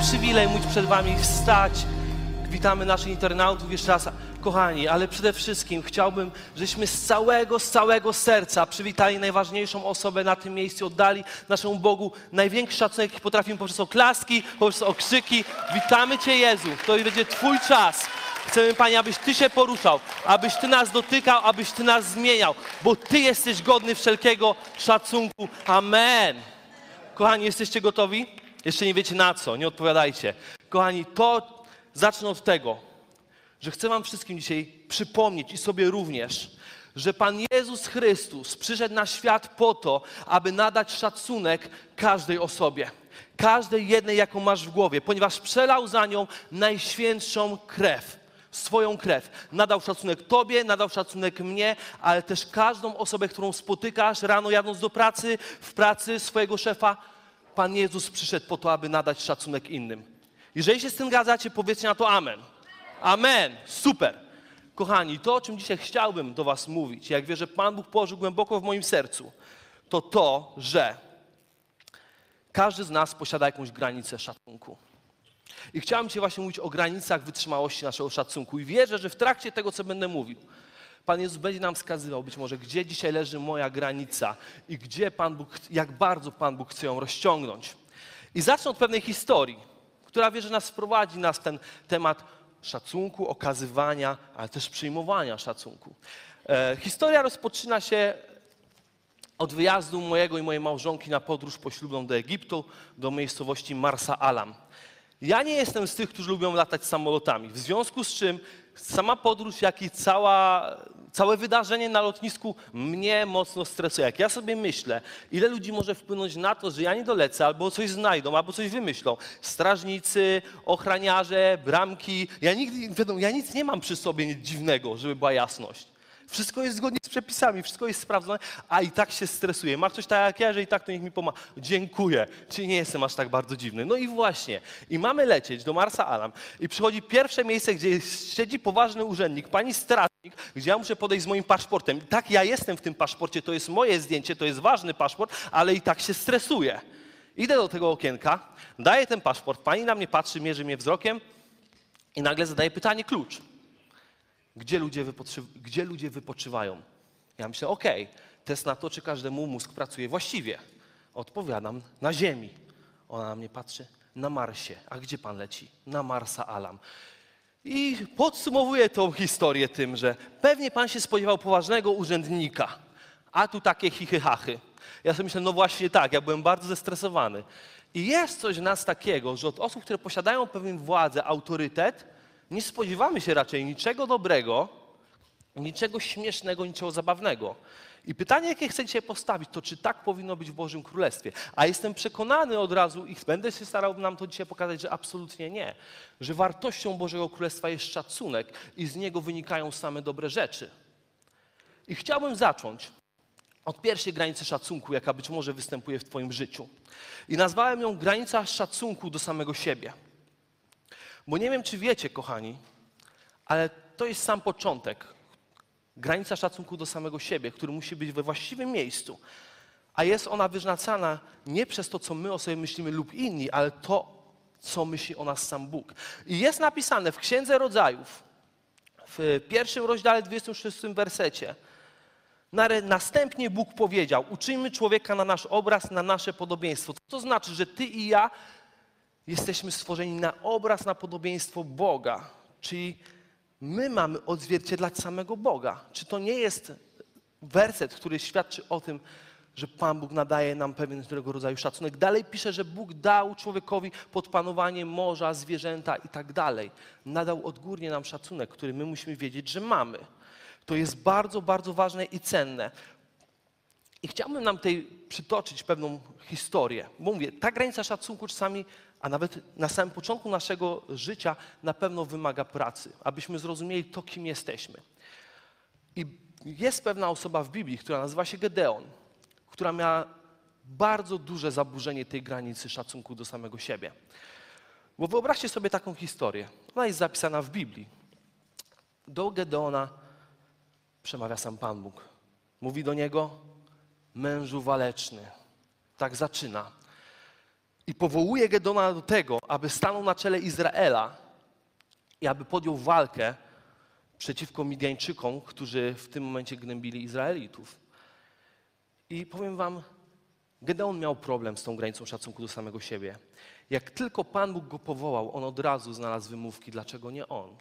przywilej móc przed Wami wstać. Witamy naszych internautów jeszcze raz, kochani, ale przede wszystkim chciałbym, żebyśmy z całego, z całego serca przywitali najważniejszą osobę na tym miejscu, oddali naszemu Bogu największy szacunek, jaki potrafimy poprzez oklaski, poprzez okrzyki. Witamy Cię Jezu, to będzie Twój czas. Chcemy, Panie, abyś Ty się poruszał, abyś Ty nas dotykał, abyś Ty nas zmieniał, bo Ty jesteś godny wszelkiego szacunku. Amen. Kochani, jesteście gotowi? Jeszcze nie wiecie na co, nie odpowiadajcie. Kochani, to zacznę od tego, że chcę Wam wszystkim dzisiaj przypomnieć i sobie również, że Pan Jezus Chrystus przyszedł na świat po to, aby nadać szacunek każdej osobie. Każdej jednej, jaką masz w głowie, ponieważ przelał za nią najświętszą krew swoją krew. Nadał szacunek Tobie, nadał szacunek mnie, ale też każdą osobę, którą spotykasz rano jadąc do pracy, w pracy swojego szefa. Pan Jezus przyszedł po to, aby nadać szacunek innym. Jeżeli się z tym zgadzacie, powiedzcie na to amen. Amen. Super. Kochani, to, o czym dzisiaj chciałbym do Was mówić, jak wierzę, Pan Bóg położył głęboko w moim sercu, to to, że każdy z nas posiada jakąś granicę szacunku. I chciałem Ci właśnie mówić o granicach wytrzymałości naszego szacunku. I wierzę, że w trakcie tego, co będę mówił, Pan Jezus będzie nam wskazywał być może, gdzie dzisiaj leży moja granica i gdzie Pan Bóg, jak bardzo Pan Bóg chce ją rozciągnąć. I zacznę od pewnej historii, która wierzę nas wprowadzi nas w ten temat szacunku, okazywania, ale też przyjmowania szacunku. E, historia rozpoczyna się od wyjazdu mojego i mojej małżonki na podróż poślubną do Egiptu, do miejscowości Marsa Alam. Ja nie jestem z tych, którzy lubią latać samolotami, w związku z czym sama podróż, jak i cała, całe wydarzenie na lotnisku mnie mocno stresuje. Jak ja sobie myślę, ile ludzi może wpłynąć na to, że ja nie dolecę, albo coś znajdą, albo coś wymyślą. Strażnicy, ochraniarze, bramki. Ja nigdy, wiadomo, ja nic nie mam przy sobie dziwnego, żeby była jasność. Wszystko jest zgodnie z przepisami, wszystko jest sprawdzone, a i tak się stresuje. Masz coś tak jak ja, że i tak to niech mi pomaga. Dziękuję, czyli nie jestem aż tak bardzo dziwny. No i właśnie, i mamy lecieć do Marsa Alam i przychodzi pierwsze miejsce, gdzie siedzi poważny urzędnik, pani strażnik, gdzie ja muszę podejść z moim paszportem. I tak, ja jestem w tym paszporcie, to jest moje zdjęcie, to jest ważny paszport, ale i tak się stresuję. Idę do tego okienka, daję ten paszport, pani na mnie patrzy, mierzy mnie wzrokiem i nagle zadaje pytanie klucz gdzie ludzie, gdzie ludzie wypoczywają. Ja myślę, okej, okay, test na to, czy każdemu mózg pracuje właściwie. Odpowiadam, na Ziemi. Ona na mnie patrzy, na Marsie. A gdzie pan leci? Na Marsa Alam. I podsumowuję tą historię tym, że pewnie pan się spodziewał poważnego urzędnika, a tu takie chichy-hachy. Ja sobie myślę, no właśnie tak, ja byłem bardzo zestresowany. I jest coś w nas takiego, że od osób, które posiadają pewien władzę, autorytet, nie spodziewamy się raczej niczego dobrego, niczego śmiesznego, niczego zabawnego. I pytanie, jakie dzisiaj postawić, to czy tak powinno być w Bożym Królestwie? A jestem przekonany od razu i będę się starał nam to dzisiaj pokazać, że absolutnie nie. Że wartością Bożego Królestwa jest szacunek i z niego wynikają same dobre rzeczy. I chciałbym zacząć od pierwszej granicy szacunku, jaka być może występuje w Twoim życiu. I nazwałem ją granica szacunku do samego siebie. Bo nie wiem, czy wiecie, kochani, ale to jest sam początek. Granica szacunku do samego siebie, który musi być we właściwym miejscu. A jest ona wyznacana nie przez to, co my o sobie myślimy lub inni, ale to, co myśli o nas sam Bóg. I jest napisane w Księdze Rodzajów, w pierwszym rozdziale, 26 wersecie. Następnie Bóg powiedział: Uczyjmy człowieka na nasz obraz, na nasze podobieństwo. To znaczy, że ty i ja jesteśmy stworzeni na obraz, na podobieństwo Boga. Czyli my mamy odzwierciedlać samego Boga. Czy to nie jest werset, który świadczy o tym, że Pan Bóg nadaje nam pewnego rodzaju szacunek. Dalej pisze, że Bóg dał człowiekowi podpanowanie morza, zwierzęta i tak dalej. Nadał odgórnie nam szacunek, który my musimy wiedzieć, że mamy. To jest bardzo, bardzo ważne i cenne. I chciałbym nam tutaj przytoczyć pewną historię. Bo mówię, ta granica szacunku czasami, a nawet na samym początku naszego życia, na pewno wymaga pracy, abyśmy zrozumieli to, kim jesteśmy. I jest pewna osoba w Biblii, która nazywa się Gedeon, która miała bardzo duże zaburzenie tej granicy szacunku do samego siebie. Bo wyobraźcie sobie taką historię. Ona jest zapisana w Biblii. Do Gedeona przemawia sam Pan Bóg. Mówi do niego, mężu waleczny. Tak zaczyna. I powołuje Gedona do tego, aby stanął na czele Izraela i aby podjął walkę przeciwko Midianczykom, którzy w tym momencie gnębili Izraelitów. I powiem wam, Gedeon miał problem z tą granicą szacunku do samego siebie. Jak tylko Pan Bóg go powołał, on od razu znalazł wymówki, dlaczego nie on.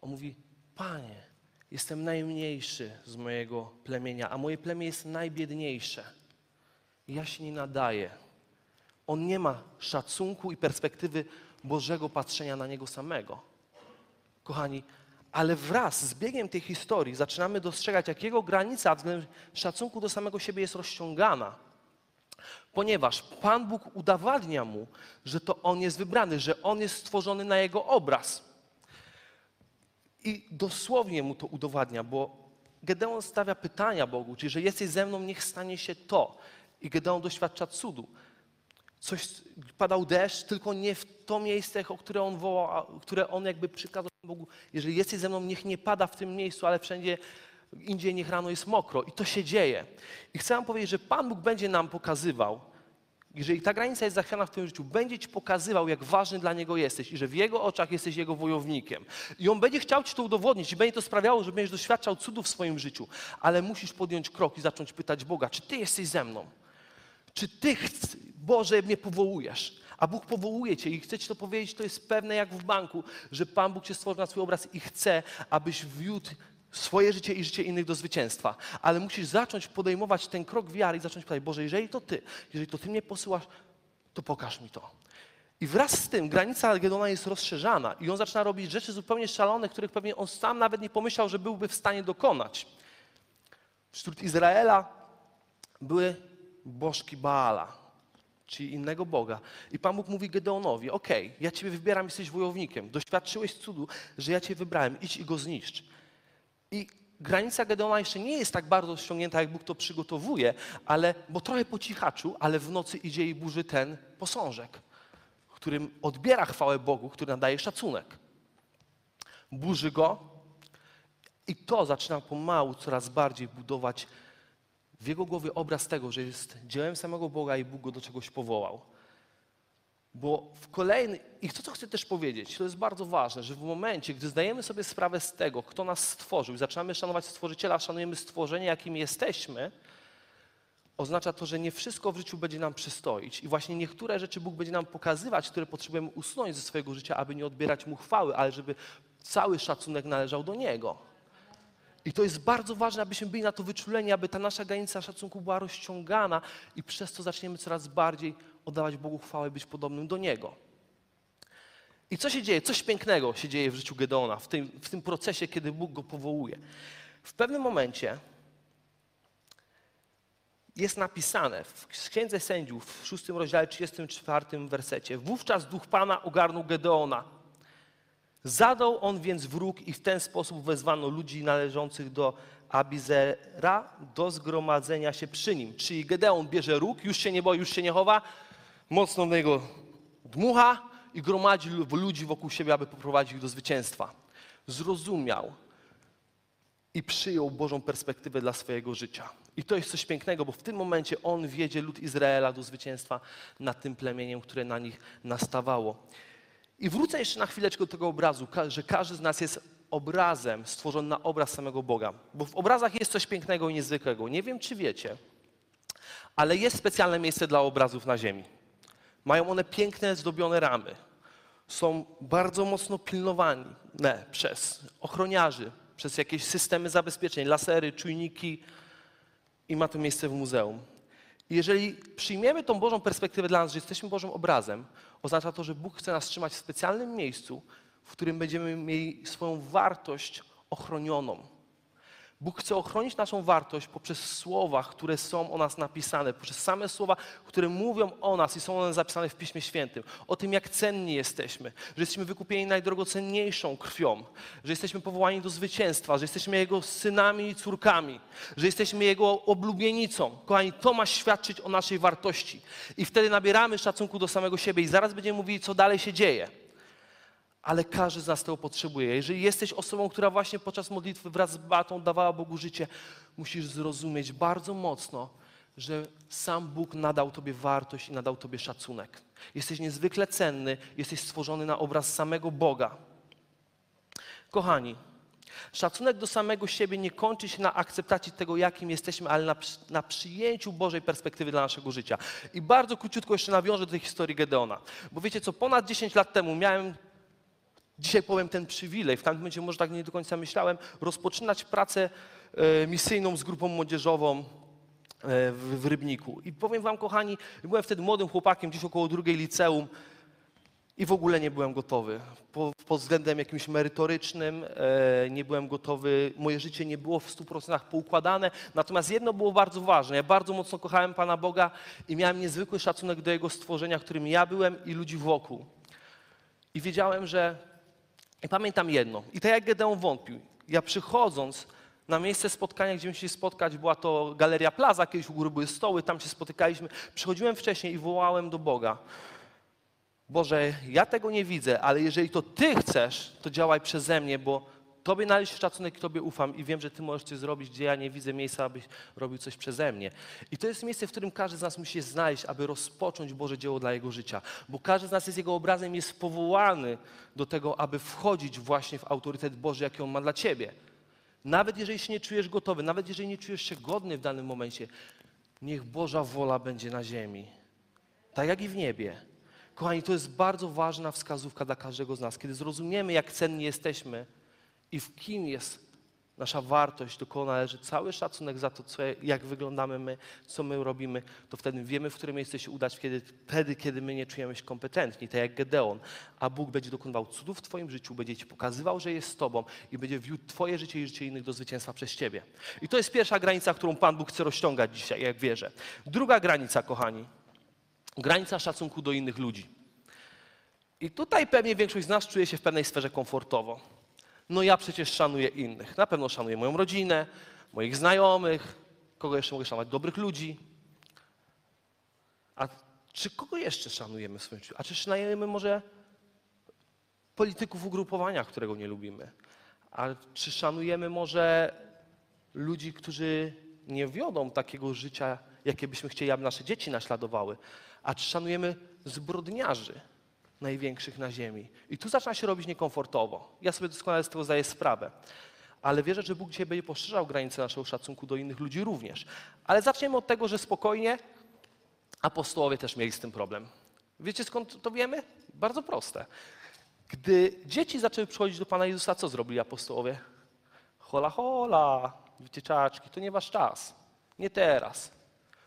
On mówi, Panie, jestem najmniejszy z mojego plemienia, a moje plemię jest najbiedniejsze. Ja się nie nadaję. On nie ma szacunku i perspektywy Bożego patrzenia na niego samego. Kochani, ale wraz z biegiem tej historii zaczynamy dostrzegać, jak jego granica względem szacunku do samego siebie jest rozciągana. Ponieważ Pan Bóg udowadnia mu, że to on jest wybrany, że on jest stworzony na jego obraz. I dosłownie mu to udowadnia, bo Gedeon stawia pytania Bogu, czyli że jesteś ze mną, niech stanie się to. I Gedeon doświadcza cudu. Coś, padał deszcz, tylko nie w to miejsce, o które on wołał, które on jakby przykazał Bogu. Jeżeli jesteś ze mną, niech nie pada w tym miejscu, ale wszędzie indziej niech rano jest mokro. I to się dzieje. I chcę wam powiedzieć, że Pan Bóg będzie nam pokazywał, jeżeli ta granica jest zachwiana w Twoim życiu, będzie Ci pokazywał, jak ważny dla Niego jesteś i że w Jego oczach jesteś Jego wojownikiem. I On będzie chciał Ci to udowodnić i będzie to sprawiało, że będziesz doświadczał cudów w swoim życiu. Ale musisz podjąć krok i zacząć pytać Boga, czy Ty jesteś ze mną? Czy Ty, Boże, mnie powołujesz? A Bóg powołuje Cię i chce Ci to powiedzieć, to jest pewne jak w banku, że Pan Bóg Cię stworzył na swój obraz i chce, abyś wiódł swoje życie i życie innych do zwycięstwa. Ale musisz zacząć podejmować ten krok wiary i zacząć pytać, Boże, jeżeli to Ty, jeżeli to Ty mnie posyłasz, to pokaż mi to. I wraz z tym granica Gedona jest rozszerzana i on zaczyna robić rzeczy zupełnie szalone, których pewnie on sam nawet nie pomyślał, że byłby w stanie dokonać. Wśród Izraela były bożki Baala, czyli innego Boga. I Pan Bóg mówi Gedeonowi, okej, okay, ja Ciebie wybieram, jesteś wojownikiem, doświadczyłeś cudu, że ja Cię wybrałem, idź i go zniszcz. I granica Gedeona jeszcze nie jest tak bardzo ściągnięta, jak Bóg to przygotowuje, ale, bo trochę po cichaczu, ale w nocy idzie i burzy ten posążek, którym odbiera chwałę Bogu, który nadaje szacunek. Burzy go i to zaczyna pomału coraz bardziej budować w jego głowie obraz tego, że jest dziełem samego Boga i Bóg go do czegoś powołał. Bo w kolejny, i to, co chcę też powiedzieć, to jest bardzo ważne, że w momencie, gdy zdajemy sobie sprawę z tego, kto nas stworzył i zaczynamy szanować Stworzyciela, szanujemy stworzenie, jakim jesteśmy, oznacza to, że nie wszystko w życiu będzie nam przystoić. I właśnie niektóre rzeczy Bóg będzie nam pokazywać, które potrzebujemy usunąć ze swojego życia, aby nie odbierać Mu chwały, ale żeby cały szacunek należał do Niego. I to jest bardzo ważne, abyśmy byli na to wyczuleni, aby ta nasza granica szacunku była rozciągana i przez to zaczniemy coraz bardziej oddawać Bogu chwałę, być podobnym do Niego. I co się dzieje? Coś pięknego się dzieje w życiu Gedeona, w tym, w tym procesie, kiedy Bóg go powołuje. W pewnym momencie jest napisane w Księdze Sędziów w 6 rozdziale 34 wersecie. Wówczas duch Pana ogarnął Gedeona. Zadał on więc wróg i w ten sposób wezwano ludzi należących do Abizera do zgromadzenia się przy nim. Czyli Gedeon bierze róg, już się nie boi, już się nie chowa, mocno w niego dmucha i gromadzi ludzi wokół siebie, aby poprowadzić ich do zwycięstwa. Zrozumiał i przyjął Bożą perspektywę dla swojego życia. I to jest coś pięknego, bo w tym momencie on wiedzie lud Izraela do zwycięstwa nad tym plemieniem, które na nich nastawało. I wrócę jeszcze na chwileczkę do tego obrazu, że każdy z nas jest obrazem stworzony na obraz samego Boga. Bo w obrazach jest coś pięknego i niezwykłego. Nie wiem, czy wiecie, ale jest specjalne miejsce dla obrazów na ziemi. Mają one piękne, zdobione ramy. Są bardzo mocno pilnowane przez ochroniarzy, przez jakieś systemy zabezpieczeń, lasery, czujniki i ma to miejsce w muzeum. Jeżeli przyjmiemy tą Bożą perspektywę dla nas, że jesteśmy Bożym obrazem, oznacza to, że Bóg chce nas trzymać w specjalnym miejscu, w którym będziemy mieli swoją wartość ochronioną. Bóg chce ochronić naszą wartość poprzez słowa, które są o nas napisane, poprzez same słowa, które mówią o nas i są one zapisane w Piśmie Świętym. O tym, jak cenni jesteśmy, że jesteśmy wykupieni najdrogocenniejszą krwią, że jesteśmy powołani do zwycięstwa, że jesteśmy Jego synami i córkami, że jesteśmy Jego oblubienicą. Kochani, to ma świadczyć o naszej wartości. I wtedy nabieramy szacunku do samego siebie i zaraz będziemy mówili, co dalej się dzieje ale każdy z nas tego potrzebuje. Jeżeli jesteś osobą, która właśnie podczas modlitwy wraz z Batą dawała Bogu życie, musisz zrozumieć bardzo mocno, że sam Bóg nadał Tobie wartość i nadał Tobie szacunek. Jesteś niezwykle cenny, jesteś stworzony na obraz samego Boga. Kochani, szacunek do samego siebie nie kończy się na akceptacji tego, jakim jesteśmy, ale na, na przyjęciu Bożej perspektywy dla naszego życia. I bardzo króciutko jeszcze nawiążę do tej historii Gedeona. Bo wiecie co, ponad 10 lat temu miałem Dzisiaj powiem ten przywilej, w tamtym momencie może tak nie do końca myślałem, rozpoczynać pracę e, misyjną z grupą młodzieżową e, w, Rybniku. I powiem wam, kochani, byłem wtedy młodym chłopakiem, gdzieś około drugiej liceum i w ogóle nie byłem gotowy. Po, pod względem jakimś merytorycznym e, nie byłem gotowy. Moje życie nie było w 100% poukładane. Natomiast jedno było bardzo ważne. Ja bardzo mocno kochałem Pana Boga i miałem niezwykły szacunek do Jego stworzenia, którym ja byłem i ludzi wokół. I wiedziałem, że i pamiętam jedno, i tak jak Gedeon wątpił, ja przychodząc na miejsce spotkania, gdzie się spotkać, była to Galeria Plaza, kiedyś u góry były stoły, tam się spotykaliśmy. Przychodziłem wcześniej i wołałem do Boga. Boże, ja tego nie widzę, ale jeżeli to Ty chcesz, to działaj przeze mnie, bo Tobie należy szacunek i Tobie ufam i wiem, że Ty możesz coś zrobić, gdzie ja nie widzę miejsca, abyś robił coś przeze mnie. I to jest miejsce, w którym każdy z nas musi się znaleźć, aby rozpocząć Boże dzieło dla Jego życia. Bo każdy z nas jest Jego obrazem, jest powołany do tego, aby wchodzić właśnie w autorytet Boży, jaki On ma dla Ciebie. Nawet jeżeli się nie czujesz gotowy, nawet jeżeli nie czujesz się godny w danym momencie, niech Boża wola będzie na ziemi. Tak jak i w niebie. Kochani, to jest bardzo ważna wskazówka dla każdego z nas. Kiedy zrozumiemy, jak cenni jesteśmy, i w kim jest nasza wartość, do kogo należy cały szacunek za to, co, jak wyglądamy my, co my robimy, to wtedy wiemy, w którym miejsce się udać, kiedy, wtedy, kiedy my nie czujemy się kompetentni, tak jak Gedeon. A Bóg będzie dokonywał cudów w Twoim życiu, będzie Ci pokazywał, że jest z Tobą i będzie wiódł Twoje życie i życie innych do zwycięstwa przez Ciebie. I to jest pierwsza granica, którą Pan Bóg chce rozciągać dzisiaj, jak wierzę. Druga granica, kochani, granica szacunku do innych ludzi. I tutaj pewnie większość z nas czuje się w pewnej sferze komfortowo no ja przecież szanuję innych. Na pewno szanuję moją rodzinę, moich znajomych, kogo jeszcze mogę szanować? Dobrych ludzi. A czy kogo jeszcze szanujemy w swoim życiu? A czy szanujemy może polityków ugrupowania, którego nie lubimy? A czy szanujemy może ludzi, którzy nie wiodą takiego życia, jakie byśmy chcieli, aby nasze dzieci naśladowały? A czy szanujemy zbrodniarzy? Największych na ziemi. I tu zaczyna się robić niekomfortowo. Ja sobie doskonale z tego zdaję sprawę. Ale wierzę, że Bóg dzisiaj będzie poszerzał granice naszego szacunku do innych ludzi również. Ale zaczniemy od tego, że spokojnie apostołowie też mieli z tym problem. Wiecie skąd to wiemy? Bardzo proste. Gdy dzieci zaczęły przychodzić do Pana Jezusa, co zrobili apostołowie? Hola, hola, wycieczaczki, to nie wasz czas. Nie teraz.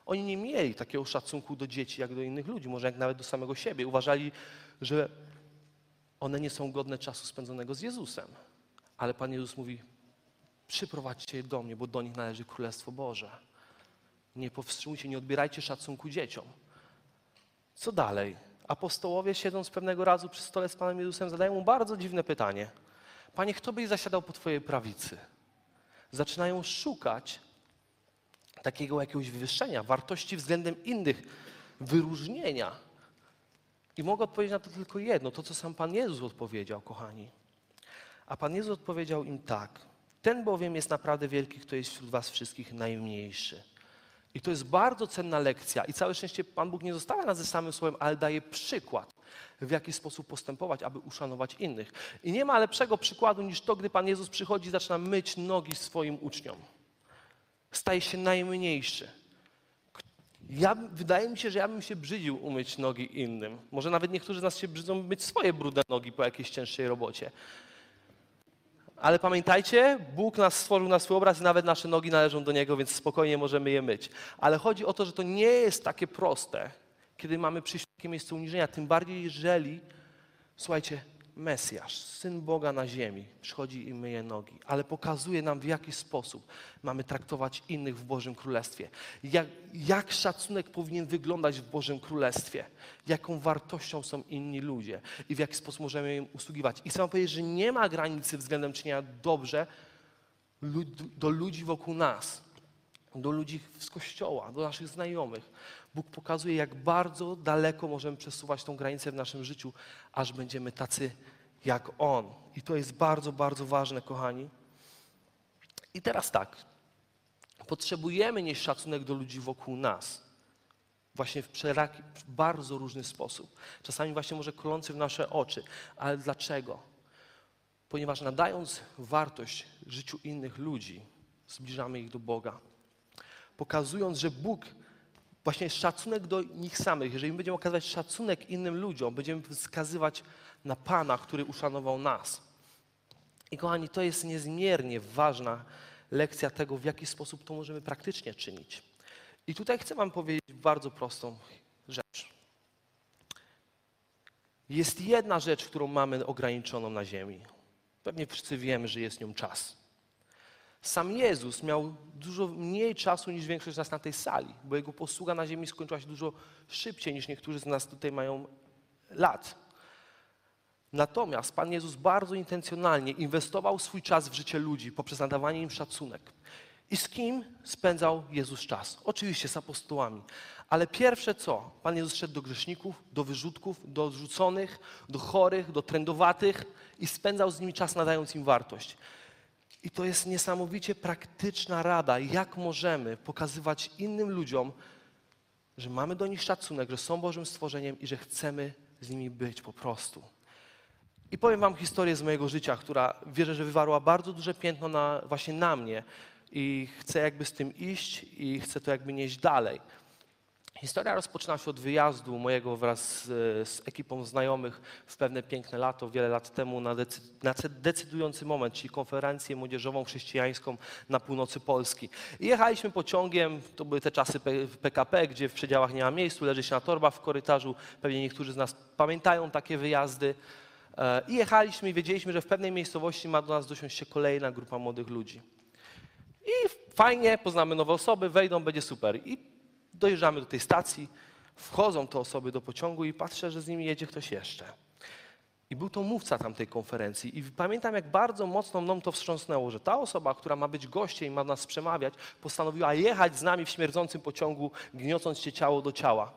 Oni nie mieli takiego szacunku do dzieci jak do innych ludzi, może jak nawet do samego siebie. Uważali, że one nie są godne czasu spędzonego z Jezusem. Ale Pan Jezus mówi: przyprowadźcie je do mnie, bo do nich należy Królestwo Boże. Nie powstrzymujcie, nie odbierajcie szacunku dzieciom. Co dalej? Apostołowie, siedząc pewnego razu przy stole z Panem Jezusem, zadają mu bardzo dziwne pytanie. Panie, kto byś zasiadał po Twojej prawicy? Zaczynają szukać takiego jakiegoś wywyższenia, wartości względem innych, wyróżnienia. I mogę odpowiedzieć na to tylko jedno, to co sam Pan Jezus odpowiedział, kochani. A Pan Jezus odpowiedział im tak. Ten bowiem jest naprawdę wielki, kto jest wśród was wszystkich najmniejszy. I to jest bardzo cenna lekcja. I całe szczęście Pan Bóg nie zostawia nas ze samym słowem, ale daje przykład, w jaki sposób postępować, aby uszanować innych. I nie ma lepszego przykładu niż to, gdy Pan Jezus przychodzi i zaczyna myć nogi swoim uczniom staje się najmniejszy. Ja, wydaje mi się, że ja bym się brzydził umyć nogi innym. Może nawet niektórzy z nas się brzydzą myć swoje brudne nogi po jakiejś cięższej robocie. Ale pamiętajcie, Bóg nas stworzył na swój obraz i nawet nasze nogi należą do Niego, więc spokojnie możemy je myć. Ale chodzi o to, że to nie jest takie proste, kiedy mamy przyjść w takie miejsce uniżenia. Tym bardziej, jeżeli, słuchajcie, Mesjasz, Syn Boga na ziemi, przychodzi i myje nogi, ale pokazuje nam, w jaki sposób mamy traktować innych w Bożym Królestwie. Jak, jak szacunek powinien wyglądać w Bożym Królestwie. Jaką wartością są inni ludzie i w jaki sposób możemy im usługiwać. I chcę wam powiedzieć, że nie ma granicy względem czynienia dobrze do ludzi wokół nas, do ludzi z kościoła, do naszych znajomych. Bóg pokazuje, jak bardzo daleko możemy przesuwać tą granicę w naszym życiu, aż będziemy tacy jak On. I to jest bardzo, bardzo ważne, kochani. I teraz tak. Potrzebujemy nieść szacunek do ludzi wokół nas. Właśnie w przeraki, w bardzo różny sposób. Czasami właśnie może kolący w nasze oczy. Ale dlaczego? Ponieważ nadając wartość życiu innych ludzi, zbliżamy ich do Boga. Pokazując, że Bóg właśnie szacunek do nich samych, jeżeli my będziemy okazywać szacunek innym ludziom, będziemy wskazywać na Pana, który uszanował nas. I kochani, to jest niezmiernie ważna lekcja tego, w jaki sposób to możemy praktycznie czynić. I tutaj chcę Wam powiedzieć bardzo prostą rzecz. Jest jedna rzecz, którą mamy ograniczoną na ziemi. Pewnie wszyscy wiemy, że jest nią czas. Sam Jezus miał dużo mniej czasu niż większość z nas na tej sali, bo jego posługa na ziemi skończyła się dużo szybciej niż niektórzy z nas tutaj mają lat. Natomiast Pan Jezus bardzo intencjonalnie inwestował swój czas w życie ludzi poprzez nadawanie im szacunek. I z kim spędzał Jezus czas? Oczywiście z apostołami. Ale pierwsze co? Pan Jezus szedł do grzeszników, do wyrzutków, do odrzuconych, do chorych, do trędowatych i spędzał z nimi czas, nadając im wartość. I to jest niesamowicie praktyczna rada, jak możemy pokazywać innym ludziom, że mamy do nich szacunek, że są Bożym stworzeniem i że chcemy z nimi być po prostu. I powiem Wam historię z mojego życia, która wierzę, że wywarła bardzo duże piętno na, właśnie na mnie i chcę jakby z tym iść i chcę to jakby nieść dalej. Historia rozpoczyna się od wyjazdu mojego wraz z, z ekipą znajomych w pewne piękne lato, wiele lat temu, na, decy, na decydujący moment, czyli konferencję młodzieżową chrześcijańską na północy Polski. I jechaliśmy pociągiem, to były te czasy PKP, gdzie w przedziałach nie ma miejscu, leży się na torbach w korytarzu. Pewnie niektórzy z nas pamiętają takie wyjazdy. E, I jechaliśmy i wiedzieliśmy, że w pewnej miejscowości ma do nas dosiąść się kolejna grupa młodych ludzi. I fajnie, poznamy nowe osoby, wejdą, będzie super. I dojeżdżamy do tej stacji, wchodzą te osoby do pociągu i patrzę, że z nimi jedzie ktoś jeszcze. I był to mówca tamtej konferencji. I pamiętam, jak bardzo mocno mną to wstrząsnęło, że ta osoba, która ma być gościem i ma nas przemawiać, postanowiła jechać z nami w śmierdzącym pociągu, gniocąc się ciało do ciała.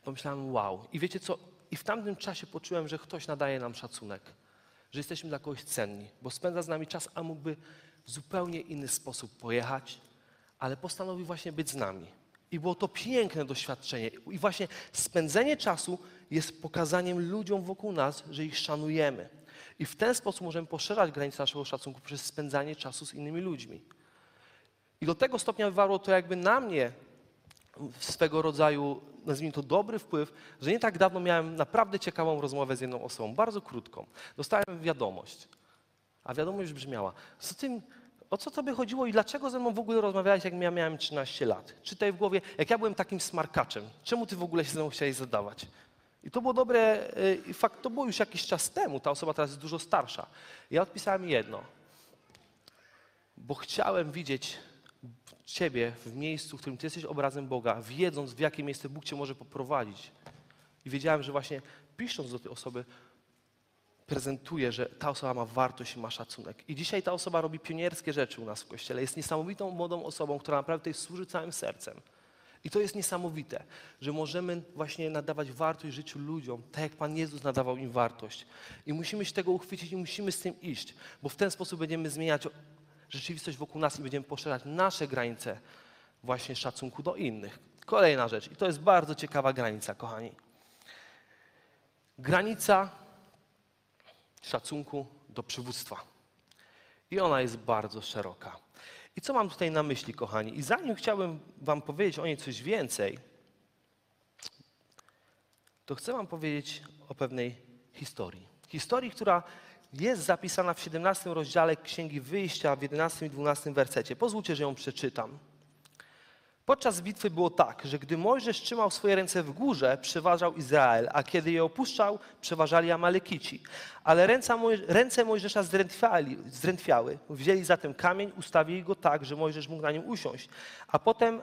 I pomyślałem, wow. I wiecie co? I w tamtym czasie poczułem, że ktoś nadaje nam szacunek, że jesteśmy dla kogoś cenni, bo spędza z nami czas, a mógłby w zupełnie inny sposób pojechać, ale postanowił właśnie być z nami. I było to piękne doświadczenie. I właśnie spędzenie czasu jest pokazaniem ludziom wokół nas, że ich szanujemy. I w ten sposób możemy poszerzać granice naszego szacunku przez spędzanie czasu z innymi ludźmi. I do tego stopnia wywarło to jakby na mnie swego rodzaju, nazwijmy to dobry wpływ, że nie tak dawno miałem naprawdę ciekawą rozmowę z jedną osobą, bardzo krótką. Dostałem wiadomość, a wiadomość brzmiała, co tym, o co tobie chodziło i dlaczego ze mną w ogóle rozmawiałeś, jak ja miałem 13 lat? Czytaj w głowie, jak ja byłem takim smarkaczem, czemu ty w ogóle się ze mną chciałeś zadawać? I to było dobre, y, i fakt, to było już jakiś czas temu, ta osoba teraz jest dużo starsza. Ja odpisałem jedno, bo chciałem widzieć Ciebie w miejscu, w którym Ty jesteś obrazem Boga, wiedząc w jakie miejsce Bóg Cię może poprowadzić. I wiedziałem, że właśnie pisząc do tej osoby, prezentuje, że ta osoba ma wartość i ma szacunek. I dzisiaj ta osoba robi pionierskie rzeczy u nas w Kościele. Jest niesamowitą młodą osobą, która naprawdę tutaj służy całym sercem. I to jest niesamowite, że możemy właśnie nadawać wartość życiu ludziom, tak jak Pan Jezus nadawał im wartość. I musimy się tego uchwycić i musimy z tym iść, bo w ten sposób będziemy zmieniać rzeczywistość wokół nas i będziemy poszerzać nasze granice właśnie szacunku do innych. Kolejna rzecz, i to jest bardzo ciekawa granica, kochani. Granica szacunku do przywództwa. I ona jest bardzo szeroka. I co mam tutaj na myśli, kochani? I zanim chciałbym Wam powiedzieć o niej coś więcej, to chcę Wam powiedzieć o pewnej historii. Historii, która jest zapisana w 17 rozdziale Księgi Wyjścia w 11 i 12 wersecie. Pozwólcie, że ją przeczytam. Podczas bitwy było tak, że gdy Mojżesz trzymał swoje ręce w górze, przeważał Izrael, a kiedy je opuszczał, przeważali Amalekici. Ale ręce, Moj- ręce Mojżesza zdrętwiały. Wzięli zatem kamień, ustawili go tak, że Mojżesz mógł na nim usiąść. A potem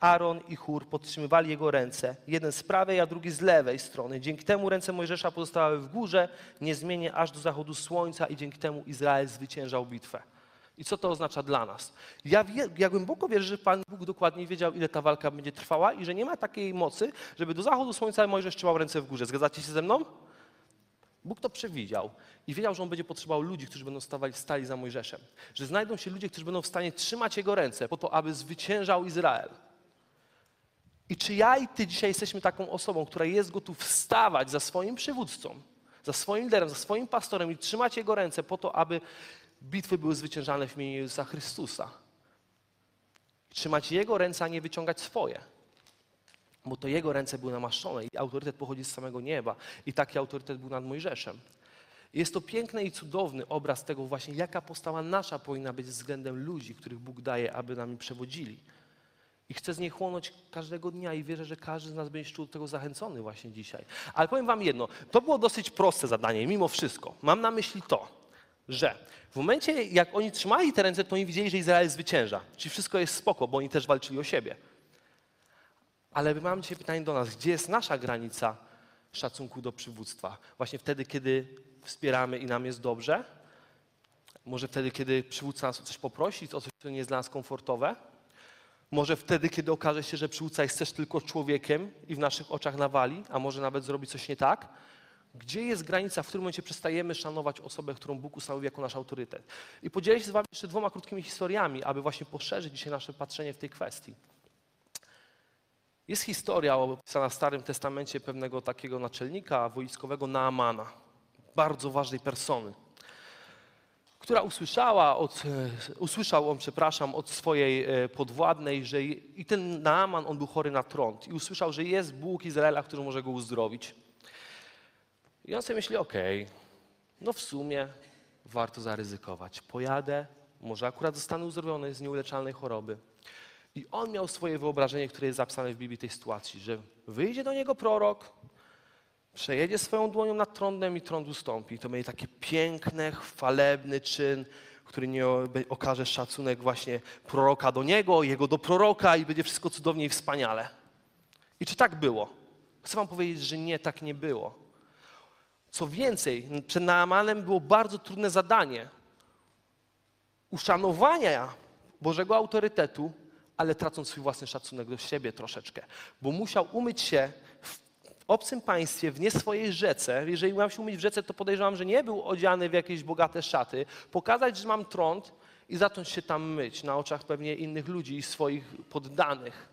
Aaron i Chór podtrzymywali jego ręce, jeden z prawej, a drugi z lewej strony. Dzięki temu ręce Mojżesza pozostawały w górze, niezmiennie aż do zachodu słońca i dzięki temu Izrael zwyciężał bitwę. I co to oznacza dla nas? Ja, wie, ja głęboko wierzę, że Pan Bóg dokładnie wiedział, ile ta walka będzie trwała i że nie ma takiej mocy, żeby do zachodu słońca Mojżesz trzymał ręce w górze. Zgadzacie się ze mną? Bóg to przewidział i wiedział, że On będzie potrzebował ludzi, którzy będą stawali, stali za Mojżeszem. Że znajdą się ludzie, którzy będą w stanie trzymać Jego ręce po to, aby zwyciężał Izrael. I czy ja i Ty dzisiaj jesteśmy taką osobą, która jest gotów wstawać za swoim przywódcą, za swoim liderem, za swoim pastorem i trzymać Jego ręce po to, aby bitwy były zwyciężane w imieniu Jezusa Chrystusa. Trzymać Jego ręce, a nie wyciągać swoje. Bo to Jego ręce były namaszczone i autorytet pochodzi z samego nieba. I taki autorytet był nad Mojżeszem. Jest to piękny i cudowny obraz tego właśnie, jaka postawa nasza powinna być względem ludzi, których Bóg daje, aby nami przewodzili. I chcę z niej chłonąć każdego dnia i wierzę, że każdy z nas będzie czuł do tego zachęcony właśnie dzisiaj. Ale powiem wam jedno, to było dosyć proste zadanie, mimo wszystko. Mam na myśli to, że w momencie, jak oni trzymali te ręce, to oni widzieli, że Izrael zwycięża. Czyli wszystko jest spoko, bo oni też walczyli o siebie. Ale mam dzisiaj pytanie do nas, gdzie jest nasza granica szacunku do przywództwa? Właśnie wtedy, kiedy wspieramy i nam jest dobrze? Może wtedy, kiedy przywódca nas o coś poprosi, o coś, co nie jest dla nas komfortowe? Może wtedy, kiedy okaże się, że przywódca jest też tylko człowiekiem i w naszych oczach nawali, a może nawet zrobi coś nie tak? Gdzie jest granica, w którym momencie przestajemy szanować osobę, którą Bóg ustanowił jako nasz autorytet? I podzielę się z Wami jeszcze dwoma krótkimi historiami, aby właśnie poszerzyć dzisiaj nasze patrzenie w tej kwestii. Jest historia opisana w Starym Testamencie pewnego takiego naczelnika wojskowego Naamana, bardzo ważnej persony, która usłyszała od, usłyszał on, przepraszam, od swojej e, podwładnej, że i ten Naaman, on był chory na trąd i usłyszał, że jest Bóg Izraela, który może go uzdrowić. I on sobie myśli, okej, no w sumie warto zaryzykować. Pojadę, może akurat zostanę uzdrowiony z nieuleczalnej choroby. I on miał swoje wyobrażenie, które jest zapisane w Biblii tej sytuacji, że wyjdzie do niego prorok, przejedzie swoją dłonią nad trądem i trąd ustąpi. To będzie taki piękny, chwalebny czyn, który nie okaże szacunek właśnie proroka do niego, jego do proroka i będzie wszystko cudownie i wspaniale. I czy tak było? Chcę wam powiedzieć, że nie, tak nie było. Co więcej, przed Naamanem było bardzo trudne zadanie uszanowania Bożego autorytetu, ale tracąc swój własny szacunek do siebie troszeczkę. Bo musiał umyć się w obcym państwie, w nie swojej rzece. Jeżeli miał się umyć w rzece, to podejrzewam, że nie był odziany w jakieś bogate szaty. Pokazać, że mam trąd i zacząć się tam myć na oczach pewnie innych ludzi i swoich poddanych.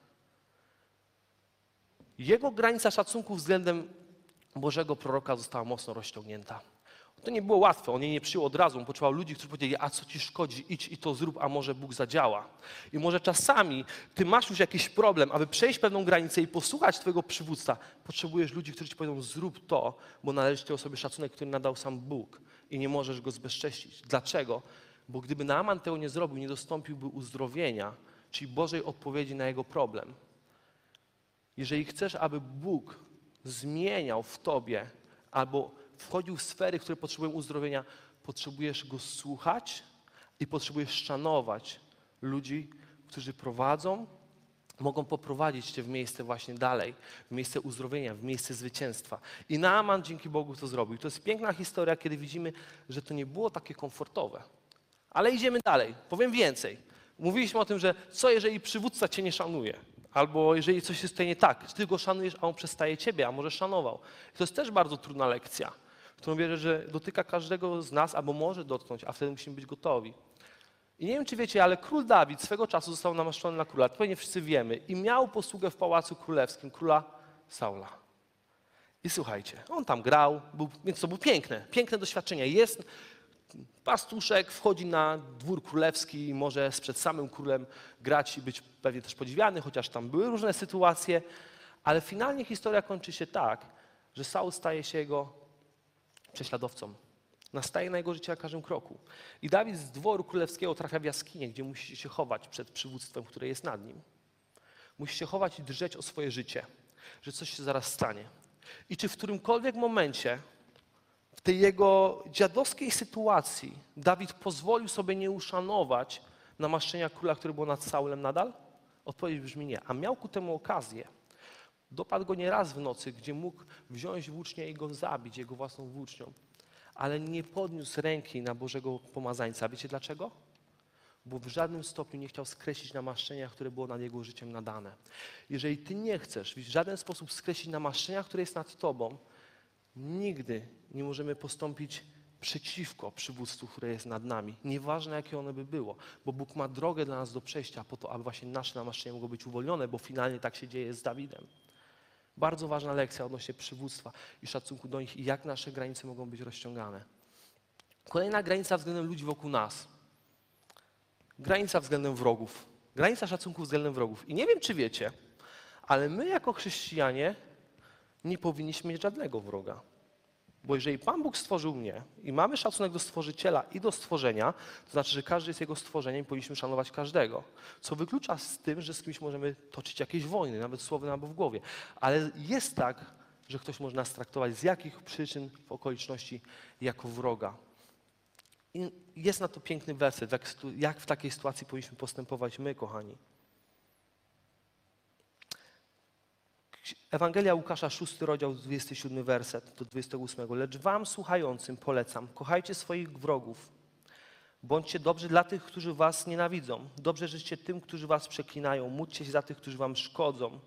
Jego granica szacunku względem Bożego proroka została mocno rozciągnięta. To nie było łatwe, on jej nie przyjął od razu, on potrzebował ludzi, którzy powiedzieli, a co ci szkodzi, idź i to zrób, a może Bóg zadziała. I może czasami ty masz już jakiś problem, aby przejść pewną granicę i posłuchać twojego przywódca, potrzebujesz ludzi, którzy ci powiedzą, zrób to, bo należy ci sobie szacunek, który nadał sam Bóg i nie możesz go zbezcześcić. Dlaczego? Bo gdyby Naaman tego nie zrobił, nie dostąpiłby uzdrowienia, czyli Bożej odpowiedzi na jego problem. Jeżeli chcesz, aby Bóg zmieniał w tobie albo wchodził w sfery, które potrzebują uzdrowienia, potrzebujesz go słuchać i potrzebujesz szanować ludzi, którzy prowadzą, mogą poprowadzić cię w miejsce właśnie dalej, w miejsce uzdrowienia, w miejsce zwycięstwa. I Naaman dzięki Bogu to zrobił. To jest piękna historia, kiedy widzimy, że to nie było takie komfortowe. Ale idziemy dalej. Powiem więcej. Mówiliśmy o tym, że co jeżeli przywódca cię nie szanuje? Albo jeżeli coś jest tutaj nie tak, ty go szanujesz, a on przestaje ciebie, a może szanował. To jest też bardzo trudna lekcja, którą wierzę, że dotyka każdego z nas, albo może dotknąć, a wtedy musimy być gotowi. I nie wiem, czy wiecie, ale król Dawid swego czasu został namaszczony na króla, to pewnie wszyscy wiemy, i miał posługę w pałacu królewskim króla Saula. I słuchajcie, on tam grał, był, więc to było piękne, piękne doświadczenie. Jest pastuszek, wchodzi na dwór królewski i może przed samym królem grać i być pewnie też podziwiany, chociaż tam były różne sytuacje, ale finalnie historia kończy się tak, że Saul staje się jego prześladowcą. Nastaje na jego życie na każdym kroku. I Dawid z dworu królewskiego trafia w jaskinię, gdzie musi się chować przed przywództwem, które jest nad nim. Musisz się chować i drżeć o swoje życie, że coś się zaraz stanie. I czy w którymkolwiek momencie w tej jego dziadowskiej sytuacji Dawid pozwolił sobie nie uszanować namaszczenia króla, który był nad Saulem nadal? Odpowiedź brzmi nie. A miał ku temu okazję. Dopadł go nie raz w nocy, gdzie mógł wziąć włócznię i go zabić jego własną włócznią. Ale nie podniósł ręki na Bożego pomazańca. Wiecie dlaczego? Bo w żadnym stopniu nie chciał skreślić namaszczenia, które było nad jego życiem nadane. Jeżeli ty nie chcesz w żaden sposób skreślić namaszczenia, które jest nad tobą, nigdy nie możemy postąpić przeciwko przywództwu, które jest nad nami. Nieważne, jakie ono by było, bo Bóg ma drogę dla nas do przejścia po to, aby właśnie nasze namaszczenie mogło być uwolnione, bo finalnie tak się dzieje z Dawidem. Bardzo ważna lekcja odnośnie przywództwa i szacunku do nich i jak nasze granice mogą być rozciągane. Kolejna granica względem ludzi wokół nas. Granica względem wrogów. Granica szacunku względem wrogów. I nie wiem, czy wiecie, ale my jako chrześcijanie nie powinniśmy mieć żadnego wroga. Bo jeżeli Pan Bóg stworzył mnie i mamy szacunek do stworzyciela i do stworzenia, to znaczy, że każdy jest jego stworzeniem i powinniśmy szanować każdego. Co wyklucza z tym, że z kimś możemy toczyć jakieś wojny, nawet słowem albo w głowie. Ale jest tak, że ktoś może nas traktować z jakich przyczyn w okoliczności jako wroga. I jest na to piękny werset, jak w takiej sytuacji powinniśmy postępować my, kochani. Ewangelia Łukasza, 6 rozdział, 27 werset do 28. Lecz wam słuchającym polecam, kochajcie swoich wrogów. Bądźcie dobrzy dla tych, którzy was nienawidzą. Dobrze życzcie tym, którzy was przeklinają. Módlcie się za tych, którzy wam szkodzą.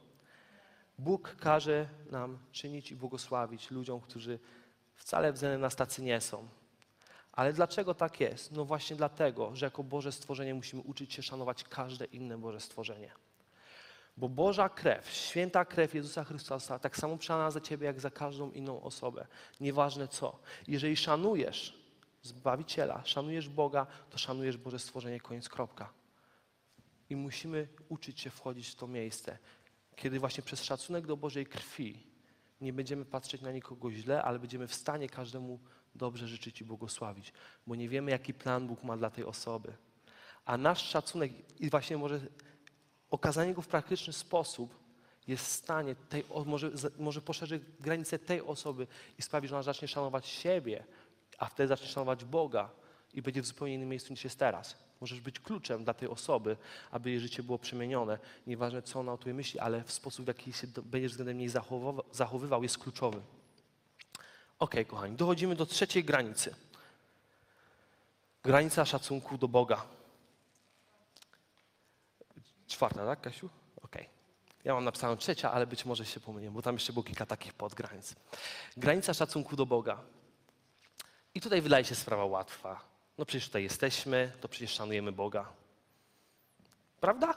Bóg każe nam czynić i błogosławić ludziom, którzy wcale względem nas tacy nie są. Ale dlaczego tak jest? No właśnie dlatego, że jako Boże stworzenie musimy uczyć się szanować każde inne Boże stworzenie. Bo Boża krew, święta krew Jezusa Chrystusa, tak samo przelana za ciebie, jak za każdą inną osobę. Nieważne co. Jeżeli szanujesz Zbawiciela, szanujesz Boga, to szanujesz Boże stworzenie, koniec, kropka. I musimy uczyć się wchodzić w to miejsce, kiedy właśnie przez szacunek do Bożej krwi nie będziemy patrzeć na nikogo źle, ale będziemy w stanie każdemu dobrze życzyć i błogosławić, bo nie wiemy, jaki plan Bóg ma dla tej osoby. A nasz szacunek i właśnie może okazanie go w praktyczny sposób jest w stanie, tej, może, może poszerzyć granice tej osoby i sprawi, że ona zacznie szanować siebie, a wtedy zacznie szanować Boga i będzie w zupełnie innym miejscu niż jest teraz. Możesz być kluczem dla tej osoby, aby jej życie było przemienione. Nieważne, co ona o tobie myśli, ale w sposób, w jaki się będziesz względem niej zachowywał, zachowywał jest kluczowy. Ok, kochani, dochodzimy do trzeciej granicy. Granica szacunku do Boga. Czwarta, tak, Kasiu? Okej. Okay. Ja mam napisaną trzecia, ale być może się pomyliłem, bo tam jeszcze było kilka takich podgranic. Granica szacunku do Boga. I tutaj wydaje się sprawa łatwa. No przecież tutaj jesteśmy, to przecież szanujemy Boga. Prawda?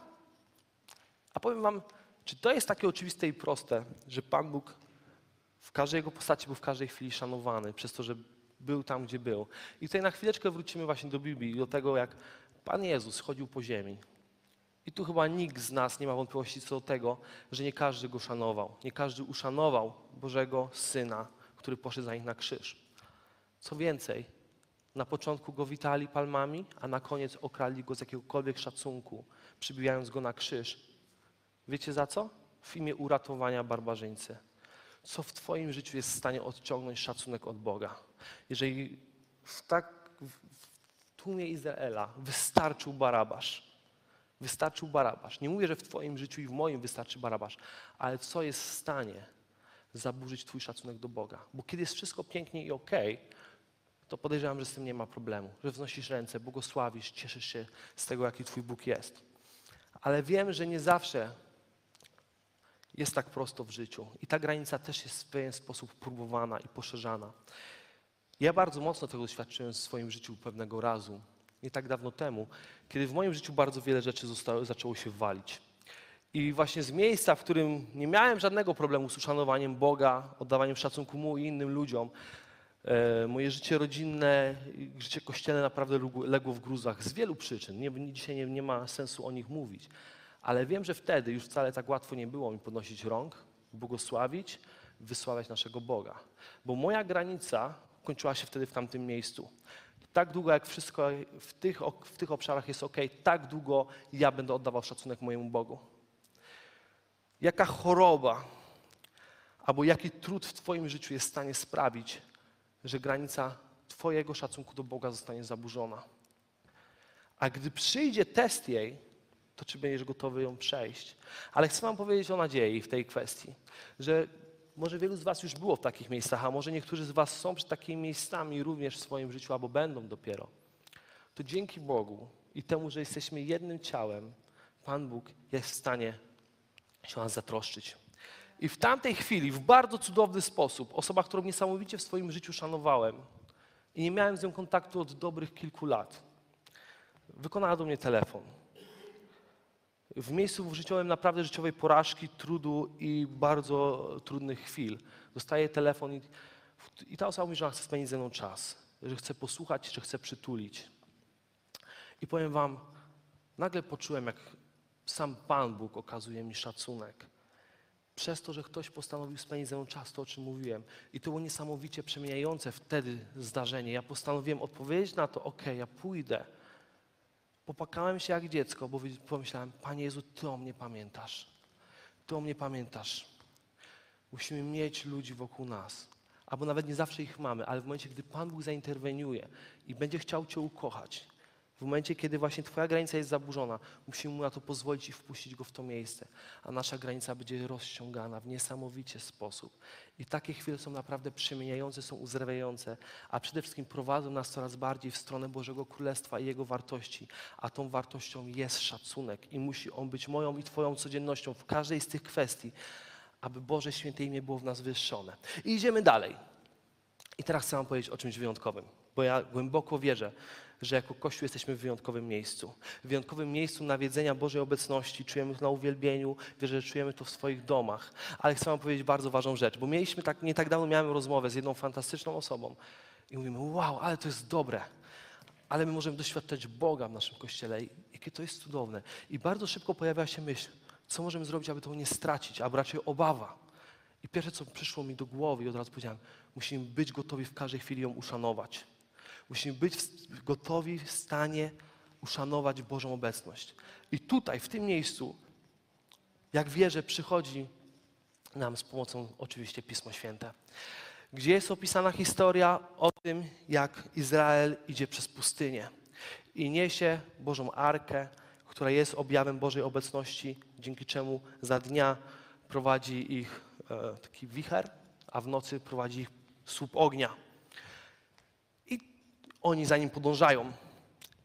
A powiem wam, czy to jest takie oczywiste i proste, że Pan Bóg w każdej jego postaci był w każdej chwili szanowany przez to, że był tam, gdzie był. I tutaj na chwileczkę wrócimy właśnie do Biblii, do tego, jak Pan Jezus chodził po ziemi. I tu chyba nikt z nas nie ma wątpliwości co do tego, że nie każdy go szanował. Nie każdy uszanował Bożego Syna, który poszedł za nich na krzyż. Co więcej, na początku go witali palmami, a na koniec okradli go z jakiegokolwiek szacunku, przybijając go na krzyż. Wiecie za co? W imię uratowania barbarzyńcy. Co w Twoim życiu jest w stanie odciągnąć szacunek od Boga? Jeżeli w tak w tłumie Izraela wystarczył Barabasz, Wystarczył Barabasz. Nie mówię, że w Twoim życiu i w moim wystarczy Barabasz, ale co jest w stanie zaburzyć Twój szacunek do Boga? Bo kiedy jest wszystko pięknie i okej, okay, to podejrzewam, że z tym nie ma problemu. Że wznosisz ręce, błogosławisz, cieszysz się z tego, jaki Twój Bóg jest. Ale wiem, że nie zawsze jest tak prosto w życiu. I ta granica też jest w pewien sposób próbowana i poszerzana. Ja bardzo mocno tego doświadczyłem w swoim życiu pewnego razu nie tak dawno temu, kiedy w moim życiu bardzo wiele rzeczy zostało, zaczęło się walić. I właśnie z miejsca, w którym nie miałem żadnego problemu z uszanowaniem Boga, oddawaniem szacunku Mu i innym ludziom, e, moje życie rodzinne, życie kościelne naprawdę legło w gruzach z wielu przyczyn. Nie, dzisiaj nie, nie ma sensu o nich mówić. Ale wiem, że wtedy już wcale tak łatwo nie było mi podnosić rąk, błogosławić, wysławiać naszego Boga. Bo moja granica kończyła się wtedy w tamtym miejscu. Tak długo, jak wszystko w tych, w tych obszarach jest ok, tak długo ja będę oddawał szacunek mojemu Bogu. jaka choroba albo jaki trud w Twoim życiu jest w stanie sprawić, że granica Twojego szacunku do Boga zostanie zaburzona. A gdy przyjdzie test jej, to czy będziesz gotowy ją przejść? Ale chcę Wam powiedzieć o nadziei w tej kwestii, że może wielu z Was już było w takich miejscach, a może niektórzy z Was są przed takimi miejscami również w swoim życiu, albo będą dopiero. To dzięki Bogu i temu, że jesteśmy jednym ciałem, Pan Bóg jest w stanie się nas zatroszczyć. I w tamtej chwili, w bardzo cudowny sposób, osoba, którą niesamowicie w swoim życiu szanowałem i nie miałem z nią kontaktu od dobrych kilku lat, wykonała do mnie telefon. W miejscu życiowym naprawdę życiowej porażki, trudu i bardzo trudnych chwil. Dostaję telefon i, i ta osoba mówi, że ona chce spędzić ze mną czas, że chce posłuchać, że chce przytulić. I powiem wam, nagle poczułem, jak sam Pan Bóg okazuje mi szacunek. Przez to, że ktoś postanowił spędzić ze mną czas, to o czym mówiłem. I to było niesamowicie przemieniające wtedy zdarzenie. Ja postanowiłem odpowiedzieć na to, ok, ja pójdę. Popłakałem się jak dziecko, bo pomyślałem, Panie Jezu, Ty o mnie pamiętasz. Ty o mnie pamiętasz. Musimy mieć ludzi wokół nas. Albo nawet nie zawsze ich mamy, ale w momencie, gdy Pan Bóg zainterweniuje i będzie chciał Cię ukochać, w momencie, kiedy właśnie Twoja granica jest zaburzona, musimy Mu na to pozwolić i wpuścić Go w to miejsce. A nasza granica będzie rozciągana w niesamowicie sposób. I takie chwile są naprawdę przemieniające, są uzdrawiające, a przede wszystkim prowadzą nas coraz bardziej w stronę Bożego Królestwa i Jego wartości. A tą wartością jest szacunek i musi on być moją i Twoją codziennością w każdej z tych kwestii, aby Boże Święte imię było w nas wyższone. I idziemy dalej. I teraz chcę Wam powiedzieć o czymś wyjątkowym, bo ja głęboko wierzę, że jako Kościół jesteśmy w wyjątkowym miejscu. W wyjątkowym miejscu nawiedzenia Bożej obecności, czujemy to na uwielbieniu, wierzę, że czujemy to w swoich domach. Ale chcę Wam powiedzieć bardzo ważną rzecz, bo mieliśmy tak, nie tak dawno miałem rozmowę z jedną fantastyczną osobą i mówimy, wow, ale to jest dobre. Ale my możemy doświadczać Boga w naszym Kościele i jakie to jest cudowne. I bardzo szybko pojawia się myśl, co możemy zrobić, aby to nie stracić, albo raczej obawa. I pierwsze, co przyszło mi do głowy i od razu powiedziałem, musimy być gotowi w każdej chwili ją uszanować. Musimy być gotowi w stanie uszanować Bożą obecność. I tutaj, w tym miejscu, jak wierzę, przychodzi nam z pomocą oczywiście Pismo Święte, gdzie jest opisana historia o tym, jak Izrael idzie przez pustynię i niesie Bożą Arkę, która jest objawem Bożej obecności, dzięki czemu za dnia prowadzi ich e, taki wicher, a w nocy prowadzi ich słup ognia. Oni za nim podążają.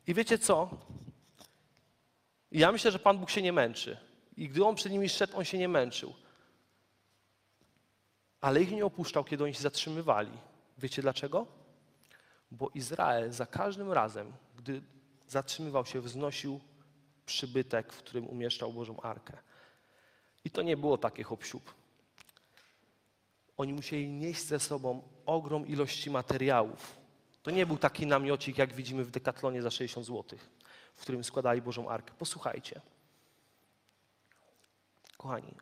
I wiecie co? Ja myślę, że Pan Bóg się nie męczy. I gdy On przed nimi szedł, On się nie męczył. Ale ich nie opuszczał, kiedy oni się zatrzymywali. Wiecie dlaczego? Bo Izrael za każdym razem, gdy zatrzymywał się, wznosił przybytek, w którym umieszczał Bożą Arkę. I to nie było takie hop Oni musieli nieść ze sobą ogrom ilości materiałów. To nie był taki namiocik, jak widzimy w Dekatlonie za 60 zł, w którym składali Bożą Arkę. Posłuchajcie. Kochani,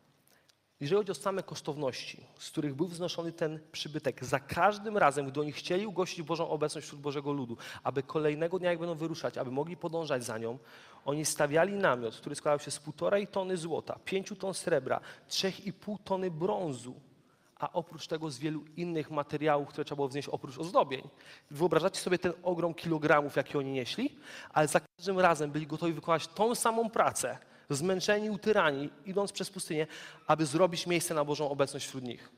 jeżeli chodzi o same kosztowności, z których był wznoszony ten przybytek, za każdym razem, gdy oni chcieli ugościć Bożą obecność wśród Bożego ludu, aby kolejnego dnia, jak będą wyruszać, aby mogli podążać za nią, oni stawiali namiot, który składał się z półtorej tony złota, pięciu ton srebra, trzech i pół tony brązu, a oprócz tego z wielu innych materiałów, które trzeba było wznieść oprócz ozdobień. Wyobrażacie sobie ten ogrom kilogramów, jaki oni nieśli? Ale za każdym razem byli gotowi wykonać tą samą pracę, zmęczeni, utyrani, idąc przez pustynię, aby zrobić miejsce na Bożą obecność wśród nich.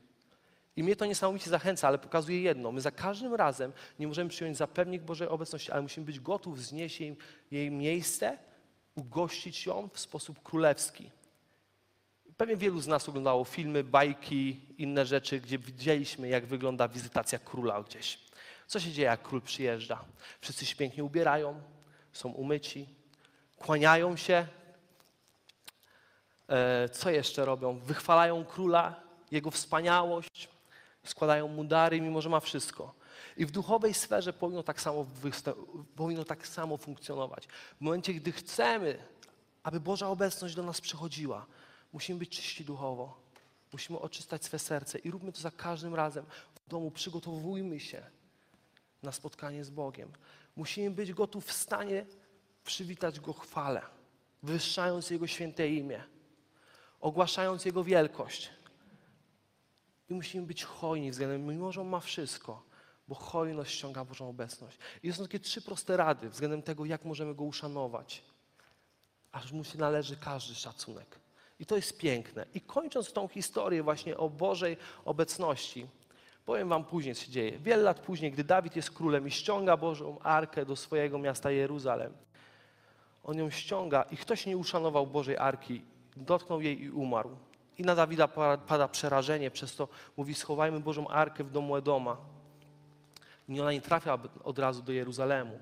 I mnie to niesamowicie zachęca, ale pokazuje jedno. My za każdym razem nie możemy przyjąć zapewnik Bożej obecności, ale musimy być gotów wznieść jej, jej miejsce, ugościć ją w sposób królewski. Pewnie wielu z nas oglądało filmy, bajki, inne rzeczy, gdzie widzieliśmy, jak wygląda wizytacja króla gdzieś. Co się dzieje, jak król przyjeżdża? Wszyscy się pięknie ubierają, są umyci, kłaniają się, E, co jeszcze robią? Wychwalają króla, jego wspaniałość, składają mu dary, mimo że ma wszystko. I w duchowej sferze powinno tak samo, powinno tak samo funkcjonować. W momencie, gdy chcemy, aby Boża obecność do nas przychodziła, musimy być czyści duchowo. Musimy oczystać swe serce i róbmy to za każdym razem. W domu przygotowujmy się na spotkanie z Bogiem. Musimy być gotów w stanie przywitać Go chwale, wywyższając Jego święte imię. ogłaszając Jego wielkość. I musimy być hojni względem, mimo że On ma wszystko, bo hojność ściąga Bożą obecność. I są takie trzy proste rady względem tego, jak możemy Go uszanować. Aż mu się należy każdy szacunek. I to jest piękne. I kończąc tą historię właśnie o Bożej obecności, powiem wam później, co się dzieje. Wiele lat później, gdy Dawid jest królem i ściąga Bożą Arkę do swojego miasta Jeruzalem, on ją ściąga i ktoś nie uszanował Bożej Arki, dotknął jej i umarł. I na Dawida pada, przerażenie, przez to mówi, schowajmy Bożą Arkę w domu Edoma. I ona nie trafia od razu do Jeruzalemu.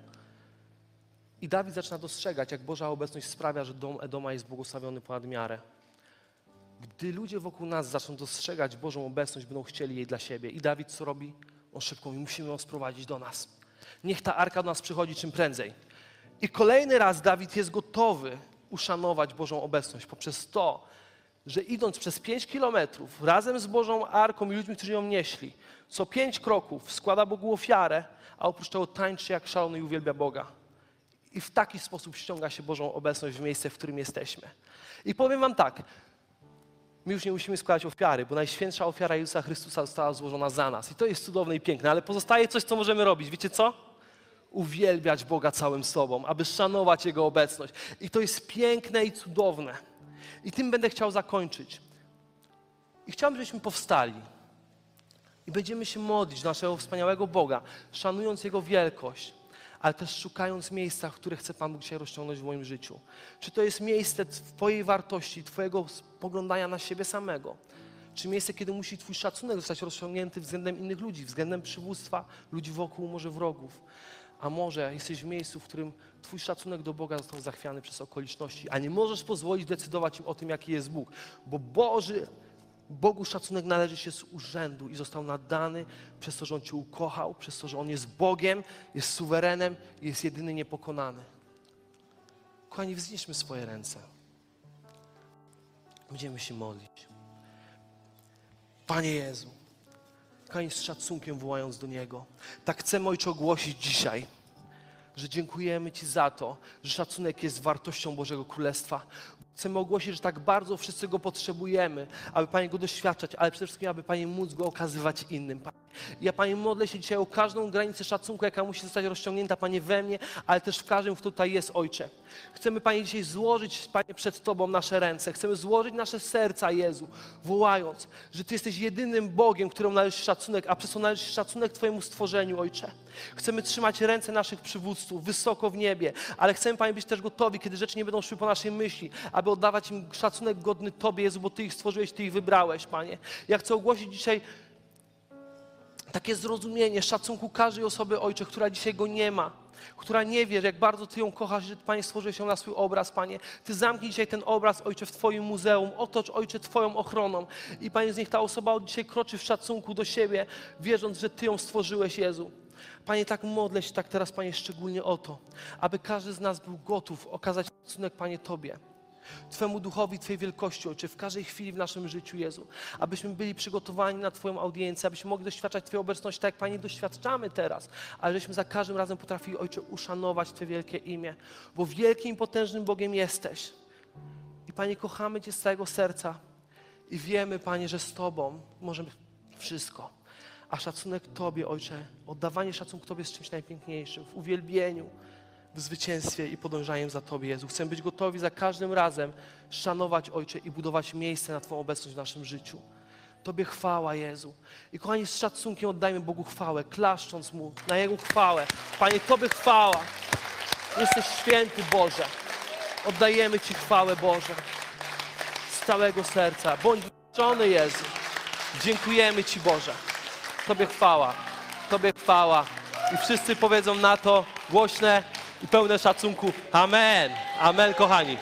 I Dawid zaczyna dostrzegać, jak Boża obecność sprawia, że dom Edoma jest błogosławiony ponad miarę. Gdy ludzie wokół nas zaczną dostrzegać Bożą obecność, będą chcieli jej dla siebie. I Dawid co robi? On szybko mówi, musimy ją sprowadzić do nas. Niech ta arka do nas przychodzi czym prędzej. I kolejny raz Dawid jest gotowy uszanować Bożą obecność poprzez to, że idąc przez pięć kilometrów razem z Bożą Arką i ludźmi, którzy ją nieśli, co pięć kroków składa Bogu ofiarę, a oprócz tego tańczy jak szalony i uwielbia Boga. I w taki sposób ściąga się Bożą obecność w miejsce, w którym jesteśmy. I powiem Wam tak, my już nie musimy składać ofiary, bo najświętsza ofiara Jezusa Chrystusa została złożona za nas. I to jest cudowne i piękne, ale pozostaje coś, co możemy robić. Wiecie co? Uwielbiać Boga całym sobą, aby szanować Jego obecność. I to jest piękne i cudowne. I tym będę chciał zakończyć. I chciałbym, żebyśmy powstali. I będziemy się modlić naszego wspaniałego Boga, szanując Jego wielkość, ale też szukając miejsca, które chce Pan Bóg dzisiaj rozciągnąć w moim życiu. Czy to jest miejsce Twojej wartości, Twojego spoglądania na siebie samego? Czy miejsce, kiedy musi Twój szacunek zostać rozciągnięty względem innych ludzi, względem przywództwa, ludzi wokół, może wrogów? A może jesteś w miejscu, w którym Twój szacunek do Boga został zachwiany przez okoliczności, a nie możesz pozwolić decydować im o tym, jaki jest Bóg, bo Boży Bogu szacunek należy się z urzędu i został nadany przez to, że On Cię ukochał, przez to, że On jest Bogiem, jest suwerenem i jest jedyny niepokonany. Kochani, wznieśmy swoje ręce. Będziemy się modlić. Panie Jezu, kochani, z szacunkiem wołając do Niego, tak chcemy Ojcze ogłosić dzisiaj, że dziękujemy Ci za to, że szacunek jest wartością Bożego Królestwa. Chcemy ogłosić, że tak bardzo wszyscy Go potrzebujemy, aby Panie Go doświadczać, ale przede wszystkim, aby Panie móc Go okazywać innym. Ja Panie modlę się dzisiaj o każdą granicę szacunku, jaka musi zostać rozciągnięta, Panie, we mnie, ale też w każdym, kto tutaj jest, Ojcze. Chcemy, Panie, dzisiaj złożyć, Panie, przed Tobą nasze ręce. Chcemy złożyć nasze serca, Jezu, wołając, że Ty jesteś jedynym Bogiem, któremu należy szacunek, a przez to należy szacunek Twojemu stworzeniu, Ojcze. Chcemy trzymać ręce naszych przywódców wysoko w niebie, ale chcemy, Panie, być też gotowi, kiedy rzeczy nie będą szły po naszej myśli, aby oddawać im szacunek godny Tobie, Jezu, bo Ty ich stworzyłeś, Ty ich wybrałeś, Panie. Ja chcę ogłosić dzisiaj takie zrozumienie szacunku każdej osoby, Ojcze, która dzisiaj go nie ma, która nie wie, jak bardzo Ty ją kochasz, że Panie stworzyłeś ją na swój obraz, Panie. Ty zamknij dzisiaj ten obraz, Ojcze, w Twoim muzeum, otocz, Ojcze, Twoją ochroną i Panie, z niech ta osoba od dzisiaj kroczy w szacunku do siebie, wierząc, że Ty ją stworzyłeś, Jezu. Panie, tak modlę się tak teraz, Panie, szczególnie o to, aby każdy z nas był gotów okazać szacunek, Panie, Tobie. Twemu duchowi, Twojej wielkości, Ojcze, w każdej chwili w naszym życiu, Jezu. Abyśmy byli przygotowani na Twoją audiencję, abyśmy mogli doświadczać Twojej obecności tak, jak Panie doświadczamy teraz, ale żeśmy za każdym razem potrafili, Ojcze, uszanować Twoje wielkie imię, bo wielkim i potężnym Bogiem jesteś. I Panie, kochamy Cię z całego serca i wiemy, Panie, że z Tobą możemy wszystko. A szacunek Tobie, Ojcze, oddawanie szacunku Tobie jest czymś najpiękniejszym, w uwielbieniu, w zwycięstwie i podążaniem za Tobie, Jezu. Chcemy być gotowi za każdym razem szanować, Ojcze, i budować miejsce na Twoją obecność w naszym życiu. Tobie chwała, Jezu. I kochani, z szacunkiem oddajmy Bogu chwałę, klaszcząc Mu na Jego chwałę. Panie, Tobie chwała. Jesteś święty, Boże. Oddajemy Ci chwałę, Boże. Z całego serca. Bądź wyczony, Jezu. Dziękujemy Ci, Boże. Tobie chwała. Tobie chwała. I wszyscy powiedzą na to głośne i pełne szacunku. Amen. Amen, kochani.